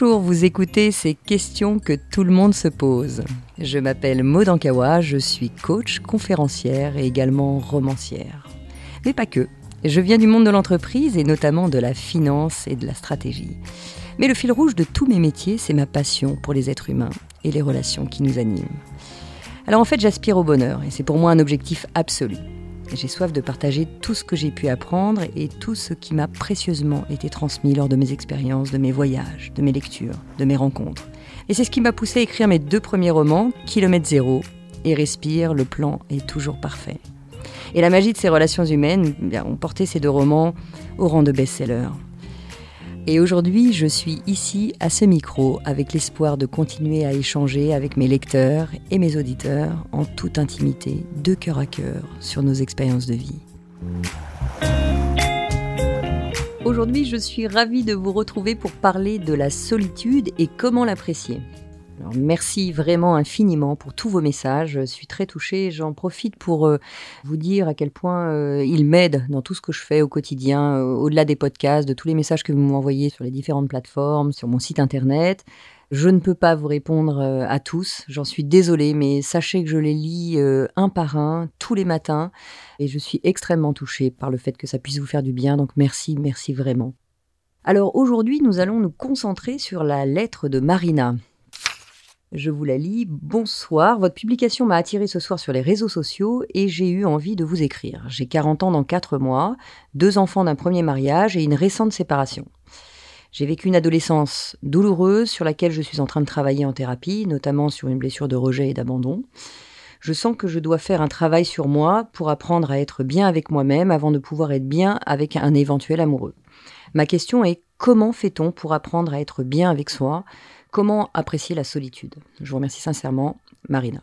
Bonjour, vous écoutez ces questions que tout le monde se pose. Je m'appelle Maud Ankawa, je suis coach, conférencière et également romancière. Mais pas que. Je viens du monde de l'entreprise et notamment de la finance et de la stratégie. Mais le fil rouge de tous mes métiers, c'est ma passion pour les êtres humains et les relations qui nous animent. Alors en fait, j'aspire au bonheur et c'est pour moi un objectif absolu. J'ai soif de partager tout ce que j'ai pu apprendre et tout ce qui m'a précieusement été transmis lors de mes expériences, de mes voyages, de mes lectures, de mes rencontres. Et c'est ce qui m'a poussé à écrire mes deux premiers romans, Kilomètre Zéro et Respire, le plan est toujours parfait. Et la magie de ces relations humaines eh ont porté ces deux romans au rang de best-seller. Et aujourd'hui, je suis ici à ce micro avec l'espoir de continuer à échanger avec mes lecteurs et mes auditeurs en toute intimité, de cœur à cœur, sur nos expériences de vie. Aujourd'hui, je suis ravie de vous retrouver pour parler de la solitude et comment l'apprécier merci vraiment infiniment pour tous vos messages. Je suis très touchée. J'en profite pour euh, vous dire à quel point euh, ils m'aident dans tout ce que je fais au quotidien, euh, au-delà des podcasts, de tous les messages que vous m'envoyez sur les différentes plateformes, sur mon site internet. Je ne peux pas vous répondre à tous, j'en suis désolée, mais sachez que je les lis un par un tous les matins et je suis extrêmement touchée par le fait que ça puisse vous faire du bien. Donc merci, merci vraiment. Alors aujourd'hui, nous allons nous concentrer sur la lettre de Marina. Je vous la lis. Bonsoir. Votre publication m'a attiré ce soir sur les réseaux sociaux et j'ai eu envie de vous écrire. J'ai 40 ans dans 4 mois, deux enfants d'un premier mariage et une récente séparation. J'ai vécu une adolescence douloureuse sur laquelle je suis en train de travailler en thérapie, notamment sur une blessure de rejet et d'abandon. Je sens que je dois faire un travail sur moi pour apprendre à être bien avec moi-même avant de pouvoir être bien avec un éventuel amoureux. Ma question est comment fait-on pour apprendre à être bien avec soi? Comment apprécier la solitude? Je vous remercie sincèrement, Marina.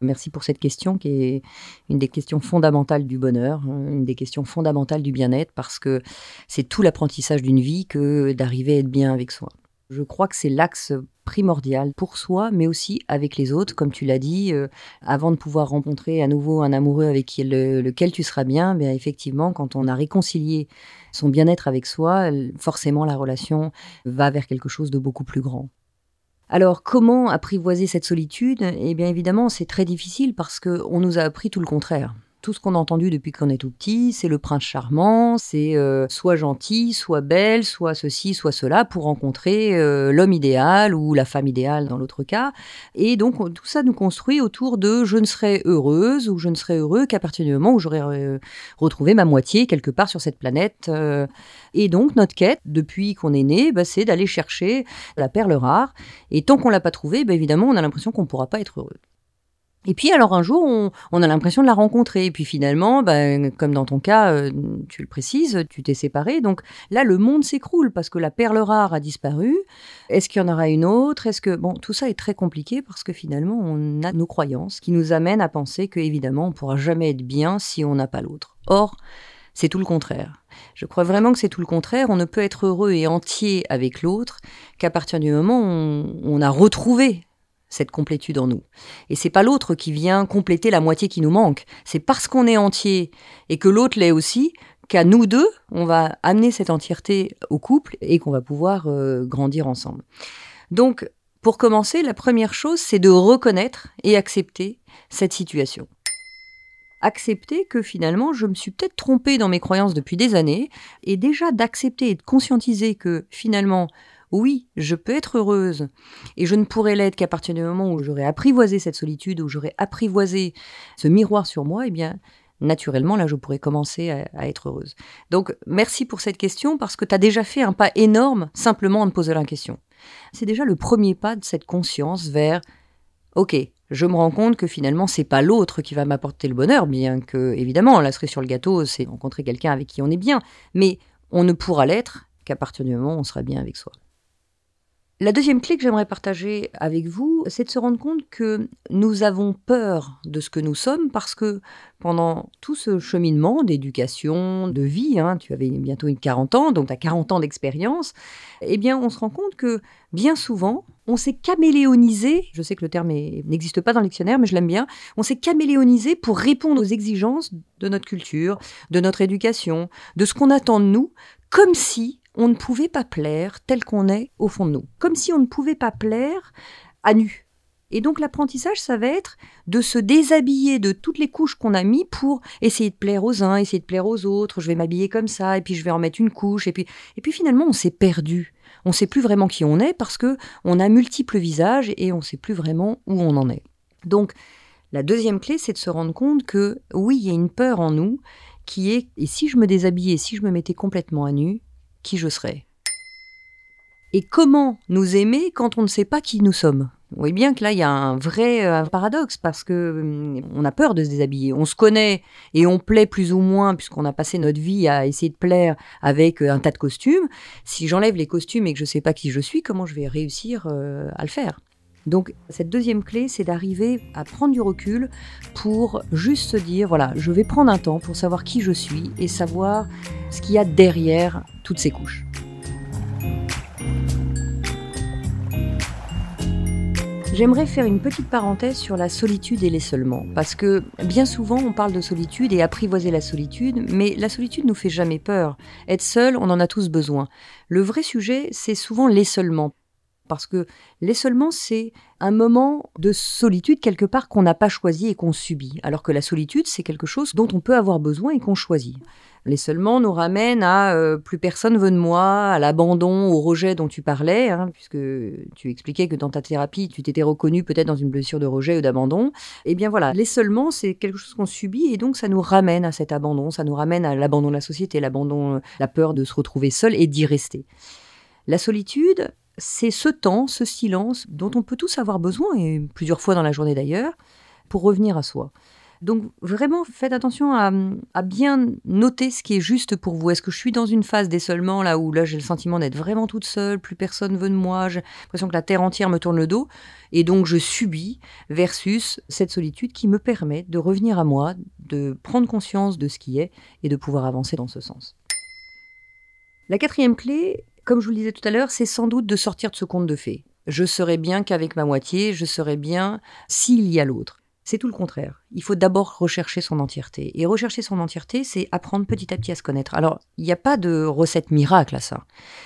Merci pour cette question qui est une des questions fondamentales du bonheur, hein, une des questions fondamentales du bien-être, parce que c'est tout l'apprentissage d'une vie que d'arriver à être bien avec soi. Je crois que c'est l'axe primordial pour soi, mais aussi avec les autres, comme tu l'as dit, euh, avant de pouvoir rencontrer à nouveau un amoureux avec lequel tu seras bien, bien effectivement, quand on a réconcilié son bien-être avec soi, forcément la relation va vers quelque chose de beaucoup plus grand. Alors, comment apprivoiser cette solitude? Eh bien, évidemment, c'est très difficile parce qu'on nous a appris tout le contraire tout ce qu'on a entendu depuis qu'on est tout petit, c'est le prince charmant, c'est euh, soit gentil, soit belle, soit ceci, soit cela, pour rencontrer euh, l'homme idéal ou la femme idéale dans l'autre cas. Et donc tout ça nous construit autour de je ne serai heureuse ou je ne serai heureux qu'à partir du moment où j'aurai euh, retrouvé ma moitié quelque part sur cette planète. Et donc notre quête, depuis qu'on est né, bah, c'est d'aller chercher la perle rare. Et tant qu'on l'a pas trouvée, bah, évidemment, on a l'impression qu'on ne pourra pas être heureux. Et puis alors un jour, on, a l'impression de la rencontrer. Et puis finalement, ben, comme dans ton cas, euh, tu le précises, tu t'es séparé. Donc là, le monde s'écroule parce que la perle rare a disparu. Est-ce qu'il y en aura une autre? Est-ce que bon, tout ça est très compliqué parce que finalement, on a nos croyances qui nous amènent à penser que évidemment, on pourra jamais être bien si on n'a pas l'autre. Or, c'est tout le contraire. Je crois vraiment que c'est tout le contraire. On ne peut être heureux et entier avec l'autre qu'à partir du moment où on a retrouvé cette complétude en nous. Et c'est pas l'autre qui vient compléter la moitié qui nous manque. C'est parce qu'on est entier et que l'autre l'est aussi qu'à nous deux, on va amener cette entièreté au couple et qu'on va pouvoir euh, grandir ensemble. Donc, pour commencer, la première chose, c'est de reconnaître et accepter cette situation. Accepter que finalement, je me suis peut-être trompée dans mes croyances depuis des années, et déjà d'accepter et de conscientiser que finalement, oui, je peux être heureuse et je ne pourrai l'être qu'à partir du moment où j'aurai apprivoisé cette solitude, où j'aurai apprivoisé ce miroir sur moi, eh bien, naturellement, là, je pourrais commencer à, être heureuse. Donc, merci pour cette question parce que tu as déjà fait un pas énorme simplement en te posant la question. C'est déjà le premier pas de cette conscience vers OK, je me rends compte que finalement, c'est pas l'autre qui va m'apporter le bonheur, bien que, évidemment, la cerise sur le gâteau, c'est rencontrer quelqu'un avec qui on est bien, mais on ne pourra l'être qu'à partir du moment où on sera bien avec soi. La deuxième clé que j'aimerais partager avec vous, c'est de se rendre compte que nous avons peur de ce que nous sommes parce que pendant tout ce cheminement d'éducation, de vie, hein, tu avais bientôt une 40 ans, donc tu as 40 ans d'expérience, eh bien on se rend compte que bien souvent, on s'est caméléonisé, je sais que le terme n'existe pas dans le dictionnaire, mais je l'aime bien, on s'est caméléonisé pour répondre aux exigences de notre culture, de notre éducation, de ce qu'on attend de nous, comme si on ne pouvait pas plaire tel qu'on est au fond de nous. Comme si on ne pouvait pas plaire à nu. Et donc l'apprentissage, ça va être de se déshabiller de toutes les couches qu'on a mis pour essayer de plaire aux uns, essayer de plaire aux autres. Je vais m'habiller comme ça, et puis je vais en mettre une couche, et puis, et puis finalement on s'est perdu. On ne sait plus vraiment qui on est parce que on a multiples visages et on ne sait plus vraiment où on en est. Donc la deuxième clé, c'est de se rendre compte que oui, il y a une peur en nous qui est et si je me déshabillais, si je me mettais complètement à nu, qui je serais Et comment nous aimer quand on ne sait pas qui nous sommes? Vous voyez bien que là, il y a un vrai euh, paradoxe parce que hum, on a peur de se déshabiller. On se connaît et on plaît plus ou moins puisqu'on a passé notre vie à essayer de plaire avec euh, un tas de costumes. Si j'enlève les costumes et que je ne sais pas qui je suis, comment je vais réussir euh, à le faire? Donc cette deuxième clé, c'est d'arriver à prendre du recul pour juste se dire, voilà, je vais prendre un temps pour savoir qui je suis et savoir ce qu'il y a derrière toutes ces couches. J'aimerais faire une petite parenthèse sur la solitude et l'isolement, parce que bien souvent on parle de solitude et apprivoiser la solitude, mais la solitude nous fait jamais peur. Être seul, on en a tous besoin. Le vrai sujet, c'est souvent l'isolement. Parce que l'isolement, c'est un moment de solitude quelque part qu'on n'a pas choisi et qu'on subit. Alors que la solitude, c'est quelque chose dont on peut avoir besoin et qu'on choisit. L'isolement nous ramène à euh, plus personne veut de moi, à l'abandon, au rejet dont tu parlais, hein, puisque tu expliquais que dans ta thérapie, tu t'étais reconnu peut-être dans une blessure de rejet ou d'abandon. Eh bien voilà, l'isolement, c'est quelque chose qu'on subit et donc ça nous ramène à cet abandon, ça nous ramène à l'abandon de la société, l'abandon, euh, la peur de se retrouver seul et d'y rester. La solitude, c'est ce temps, ce silence dont on peut tous avoir besoin, et plusieurs fois dans la journée d'ailleurs, pour revenir à soi. Donc vraiment, faites attention à, bien noter ce qui est juste pour vous. Est-ce que je suis dans une phase d'isolement là où là j'ai le sentiment d'être vraiment toute seule, plus personne veut de moi, j'ai l'impression que la terre entière me tourne le dos, et donc je subis versus cette solitude qui me permet de revenir à moi, de prendre conscience de ce qui est et de pouvoir avancer dans ce sens. La quatrième clé, comme je vous le disais tout à l'heure, c'est sans doute de sortir de ce conte de fées. Je serai bien qu'avec ma moitié, je serai bien s'il y a l'autre. C'est tout le contraire. Il faut d'abord rechercher son entièreté. Et rechercher son entièreté, c'est apprendre petit à petit à se connaître. Alors, il n'y a pas de recette miracle à ça.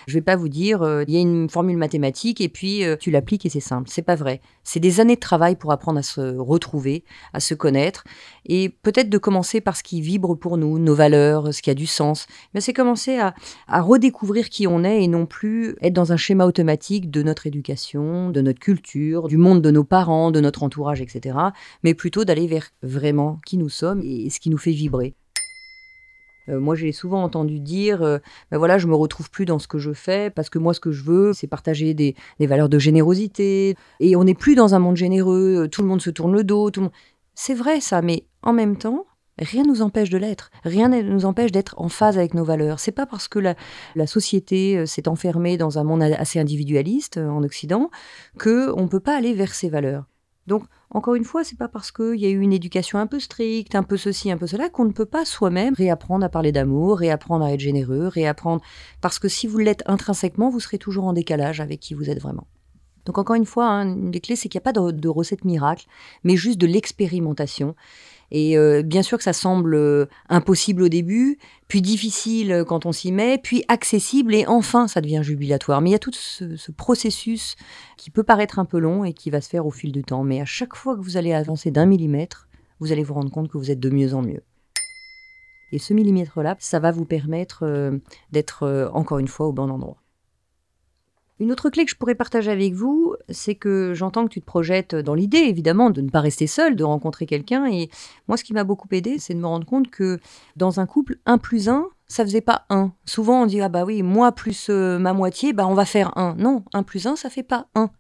Je ne vais pas vous dire, euh, il y a une formule mathématique et puis euh, tu l'appliques et c'est simple. C'est pas vrai. C'est des années de travail pour apprendre à se retrouver, à se connaître. Et peut-être de commencer par ce qui vibre pour nous, nos valeurs, ce qui a du sens. Mais c'est commencer à, à redécouvrir qui on est et non plus être dans un schéma automatique de notre éducation, de notre culture, du monde de nos parents, de notre entourage, etc. Mais plutôt d'aller vers vraiment qui nous sommes et ce qui nous fait vibrer. Euh, moi, j'ai souvent entendu dire, euh, ben voilà, je me retrouve plus dans ce que je fais parce que moi, ce que je veux, c'est partager des, valeurs de générosité. Et on n'est plus dans un monde généreux. Euh, tout le monde se tourne le dos. Tout C'est vrai ça, mais en même temps, rien ne nous empêche de l'être. Rien ne nous empêche d'être en phase avec nos valeurs. C'est pas parce que la, la société s'est enfermée dans un monde assez individualiste en Occident que on peut pas aller vers ces valeurs. Donc, encore une fois, c'est pas parce qu'il y a eu une éducation un peu stricte, un peu ceci, un peu cela, qu'on ne peut pas soi-même réapprendre à parler d'amour, réapprendre à être généreux, réapprendre. Parce que si vous l'êtes intrinsèquement, vous serez toujours en décalage avec qui vous êtes vraiment. Donc encore une fois, hein, une des clés, c'est qu'il n'y a pas de, recette miracle, mais juste de l'expérimentation. Et euh, bien sûr que ça semble euh, impossible au début, puis difficile euh, quand on s'y met, puis accessible et enfin ça devient jubilatoire. Mais il y a tout ce, processus qui peut paraître un peu long et qui va se faire au fil du temps. Mais à chaque fois que vous allez avancer d'un millimètre, vous allez vous rendre compte que vous êtes de mieux en mieux. Et ce millimètre-là, ça va vous permettre d'être encore une fois au bon endroit. Une autre clé que je pourrais partager avec vous, c'est que j'entends que tu te projettes dans l'idée, évidemment, de ne pas rester seul, de rencontrer quelqu'un. Et moi, ce qui m'a beaucoup aidé, c'est de me rendre compte que dans un couple, 1 plus 1, ça faisait pas 1. Souvent, on dit, ah bah oui, moi plus euh, ma moitié, bah on va faire 1. Non, 1 plus 1, ça fait pas 1.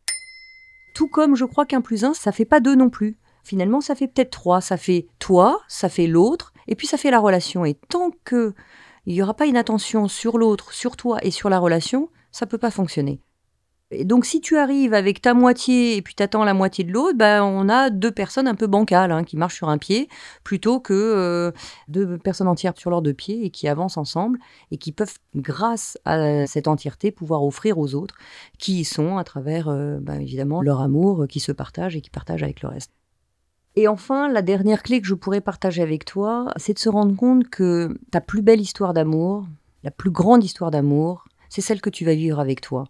Tout comme je crois qu'un plus 1, ça fait pas 2 non plus. Finalement, ça fait peut-être 3. Ça fait toi, ça fait l'autre, et puis ça fait la relation. Et tant que il n'y aura pas une attention sur l'autre, sur toi et sur la relation, ça peut pas fonctionner. Et donc, si tu arrives avec ta moitié et puis t'attends la moitié de l'autre, ben, on a deux personnes un peu bancales hein, qui marchent sur un pied plutôt que euh, deux personnes entières sur leurs deux pieds et qui avancent ensemble et qui peuvent, grâce à cette entièreté, pouvoir offrir aux autres qui y sont à travers, euh, ben, évidemment, leur amour qui se partage et qui partagent avec le reste. Et enfin, la dernière clé que je pourrais partager avec toi, c'est de se rendre compte que ta plus belle histoire d'amour, la plus grande histoire d'amour, c'est celle que tu vas vivre avec toi.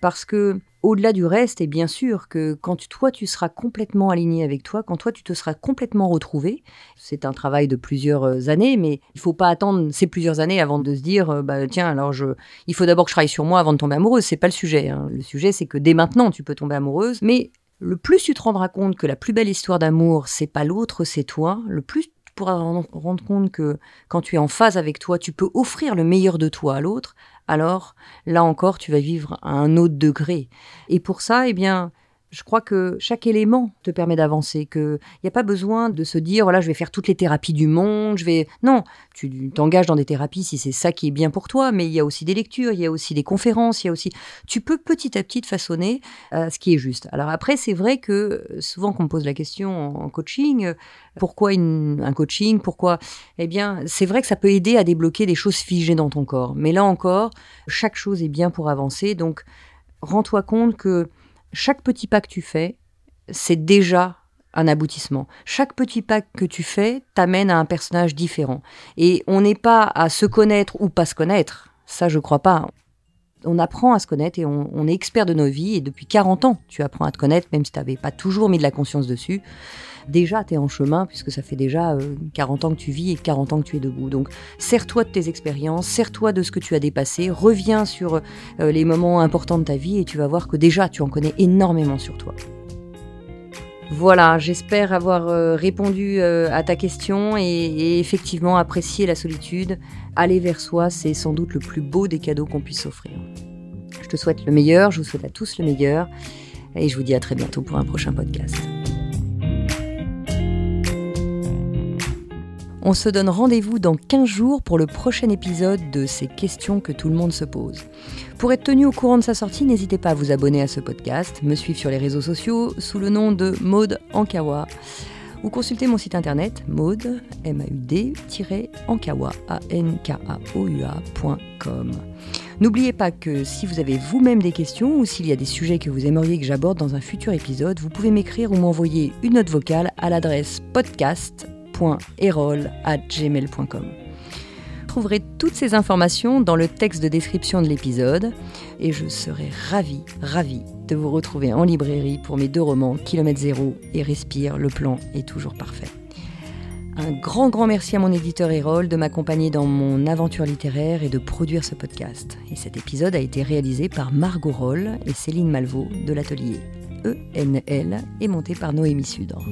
Parce que, au-delà du reste, et bien sûr que quand toi tu seras complètement aligné avec toi, quand toi tu te seras complètement retrouvé, c'est un travail de plusieurs euh, années, mais il faut pas attendre ces plusieurs années avant de se dire, euh, bah tiens, alors je, il faut d'abord que je travaille sur moi avant de tomber amoureuse. C'est pas le sujet. Hein. Le sujet, c'est que dès maintenant tu peux tomber amoureuse, mais le plus tu te rendras compte que la plus belle histoire d'amour, c'est pas l'autre, c'est toi, le plus tu pourras rendre compte que quand tu es en phase avec toi, tu peux offrir le meilleur de toi à l'autre, alors là encore, tu vas vivre à un autre degré. Et pour ça, eh bien, je crois que chaque élément te permet d'avancer, qu'il n'y a pas besoin de se dire, voilà, je vais faire toutes les thérapies du monde, je vais... Non, tu t'engages dans des thérapies si c'est ça qui est bien pour toi, mais il y a aussi des lectures, il y a aussi des conférences, il y a aussi... Tu peux petit à petit façonner euh, ce qui est juste. Alors après, c'est vrai que souvent qu'on me pose la question en coaching, pourquoi un coaching, pourquoi... Eh bien, c'est vrai que ça peut aider à débloquer des choses figées dans ton corps. Mais là encore, chaque chose est bien pour avancer, donc rends-toi compte que chaque petit pas que tu fais, c'est déjà un aboutissement. Chaque petit pas que tu fais t'amène à un personnage différent. Et on n'est pas à se connaître ou pas se connaître. Ça, je crois pas. On apprend à se connaître et on, est expert de nos vies. Et depuis 40 ans, tu apprends à te connaître, même si tu n'avais pas toujours mis de la conscience dessus déjà tu es en chemin puisque ça fait déjà 40 euh, ans que tu vis et 40 ans que tu es debout. Donc sers-toi de tes expériences, sers-toi de ce que tu as dépassé, reviens sur euh, les moments importants de ta vie et tu vas voir que déjà tu en connais énormément sur toi. Voilà, j'espère avoir euh, répondu à ta question et, et, effectivement apprécier la solitude. Aller vers soi, c'est sans doute le plus beau des cadeaux qu'on puisse offrir. Je te souhaite le meilleur, je vous souhaite à tous le meilleur et je vous dis à très bientôt pour un prochain podcast. On se donne rendez-vous dans 15 jours pour le prochain épisode de ces questions que tout le monde se pose. Pour être tenu au courant de sa sortie, n'hésitez pas à vous abonner à ce podcast, me suivre sur les réseaux sociaux sous le nom de Maude Ankawa ou consulter mon site internet maude, m a u d ankawa a n k a o u N'oubliez pas que si vous avez vous-même des questions ou s'il y a des sujets que vous aimeriez que j'aborde dans un futur épisode, vous pouvez m'écrire ou m'envoyer une note vocale à l'adresse podcast gmail.com Vous trouverez toutes ces informations dans le texte de description de l'épisode et je serai ravie, ravie de vous retrouver en librairie pour mes deux romans Kilomètre Zéro et Respire, le plan est toujours parfait. Un grand, grand merci à mon éditeur Erol de m'accompagner dans mon aventure littéraire et de produire ce podcast. Et cet épisode a été réalisé par Margot Roll et Céline Malvaux de l'atelier ENL et monté par Noémie Sudre.